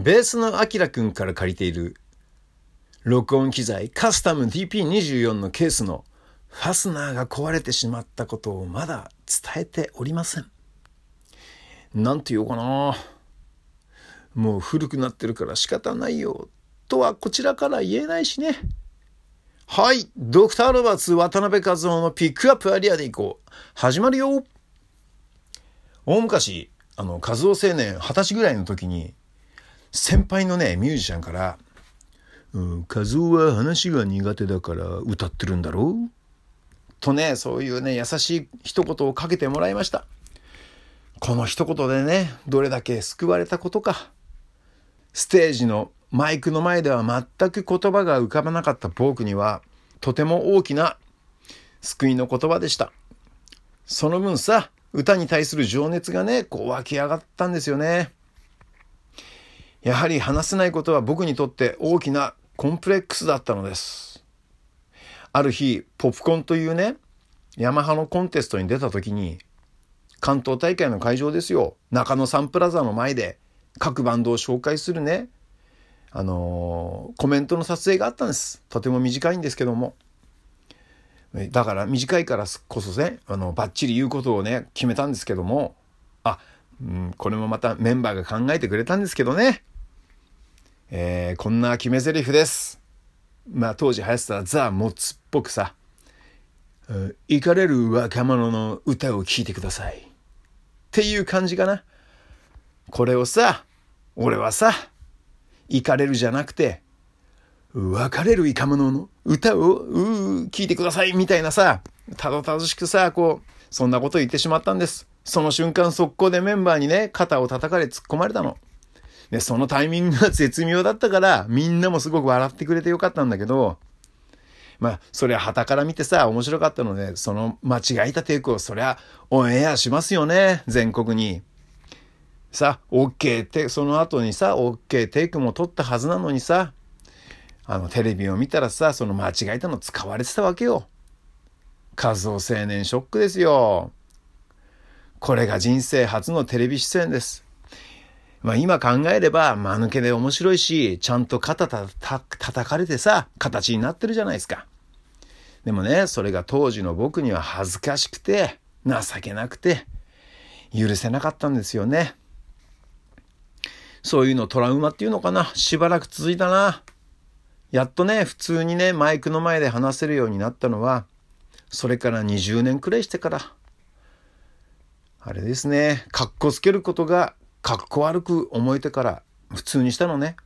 ベースのアキラくんから借りている録音機材カスタム DP24 のケースのファスナーが壊れてしまったことをまだ伝えておりません。なんて言おうかな。もう古くなってるから仕方ないよ。とはこちらから言えないしね。はい。ドクター・ロバーツ渡辺和夫のピックアップアリアでいこう。始まるよ。大昔、あの、和夫青年二十歳ぐらいの時に、先輩のね、ミュージシャンから、うん、和夫は話が苦手だから歌ってるんだろう？とね、そういうね、優しい一言をかけてもらいました。この一言でね、どれだけ救われたことか。ステージのマイクの前では全く言葉が浮かばなかった僕には、とても大きな救いの言葉でした。その分さ、歌に対する情熱がね、こう湧き上がったんですよね。やはり話せないことは僕にとって大きなコンプレックスだったのです。ある日、ポップコンというね、ヤマハのコンテストに出た時に、関東大会の会場ですよ。中野サンプラザの前で各バンドを紹介するね、あのー、コメントの撮影があったんです。とても短いんですけども。だから短いからこそね、あの、バッチリ言うことをね、決めたんですけども、あ、うん、これもまたメンバーが考えてくれたんですけどね。えー、こんな決め台詞です。まあ当時流行ってたザ・モッツっぽくさ、行かれる若者の歌を聴いてください。っていう感じかな。これをさ、俺はさ、行かれるじゃなくて、別れるイカ者の歌を、う聞いてくださいみたいなさ、たどたどしくさ、こう、そんなこと言ってしまったんです。その瞬間速攻でメンバーにね、肩を叩かれ突っ込まれたの。で、そのタイミングが絶妙だったから、みんなもすごく笑ってくれてよかったんだけど、まあ、それは旗から見てさ、面白かったので、その間違えたテイクを、そりゃ、オンエアしますよね、全国に。さ、OK ってその後にさ、OK テイクも取ったはずなのにさ、あの、テレビを見たらさ、その間違えたの使われてたわけよ。和夫青年ショックですよ。これが人生初のテレビ出演です。まあ今考えれば、間抜けで面白いし、ちゃんと肩たた叩かれてさ、形になってるじゃないですか。でもね、それが当時の僕には恥ずかしくて、情けなくて、許せなかったんですよね。そういうのトラウマっていうのかな。しばらく続いたな。やっとね、普通にね、マイクの前で話せるようになったのは、それから20年くらいしてから。あれですね、かっこつけることがかっこ悪く思えてから普通にしたのね。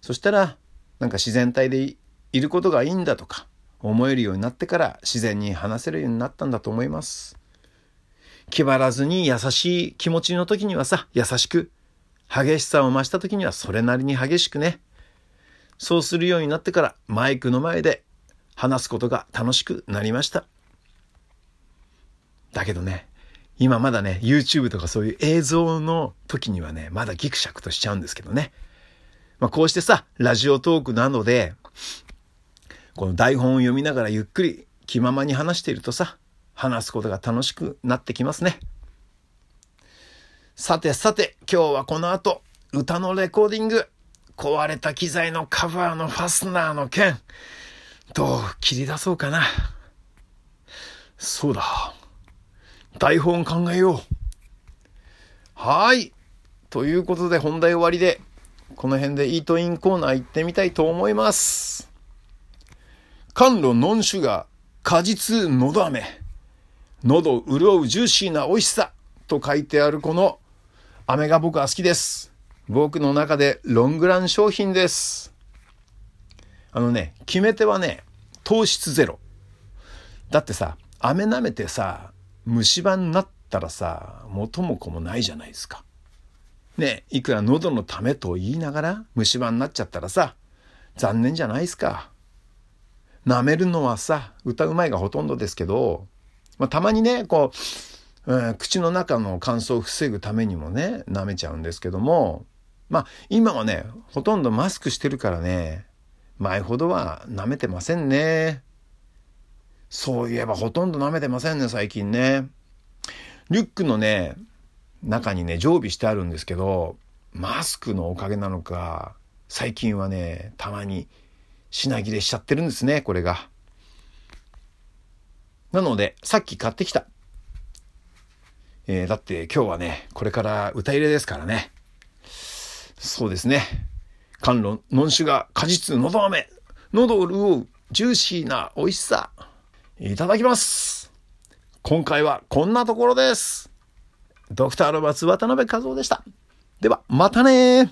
そしたら、なんか自然体でいることがいいんだとか思えるようになってから自然に話せるようになったんだと思います。気張らずに優しい気持ちの時にはさ、優しく、激しさを増した時にはそれなりに激しくね。そうするようになってからマイクの前で話すことが楽しくなりました。だけどね、今まだね、YouTube とかそういう映像の時にはね、まだギクシャクとしちゃうんですけどね。まあこうしてさ、ラジオトークなので、この台本を読みながらゆっくり気ままに話しているとさ、話すことが楽しくなってきますね。さてさて、今日はこの後、歌のレコーディング、壊れた機材のカバーのファスナーの件、どう切り出そうかな。そうだ。台本考えよう。はい。ということで本題終わりで、この辺でイートインコーナー行ってみたいと思います。甘露ノンシュガー、果実のど飴。喉潤うジューシーな美味しさと書いてあるこの飴が僕は好きです。僕の中でロングラン商品です。あのね、決め手はね、糖質ゼロ。だってさ、飴舐めてさ、虫歯になったらさ、元も子もないじゃないですか。ねいくら喉のためと言いながら虫歯になっちゃったらさ、残念じゃないですか。舐めるのはさ、歌うまいがほとんどですけど、まあ、たまにね、こう、うん、口の中の乾燥を防ぐためにもね、舐めちゃうんですけども、まあ、今はね、ほとんどマスクしてるからね、前ほどは舐めてませんね。そういえばほとんど舐めてませんね、最近ね。リュックのね、中にね、常備してあるんですけど、マスクのおかげなのか、最近はね、たまに品切れしちゃってるんですね、これが。なので、さっき買ってきた。えー、だって今日はね、これから歌入れですからね。そうですね。甘露、ノンシュガー、果実、のど飴。喉を潤う、ジューシーな美味しさ。いただきます。今回はこんなところです。ドクターロバーツ渡辺和夫でした。では、またね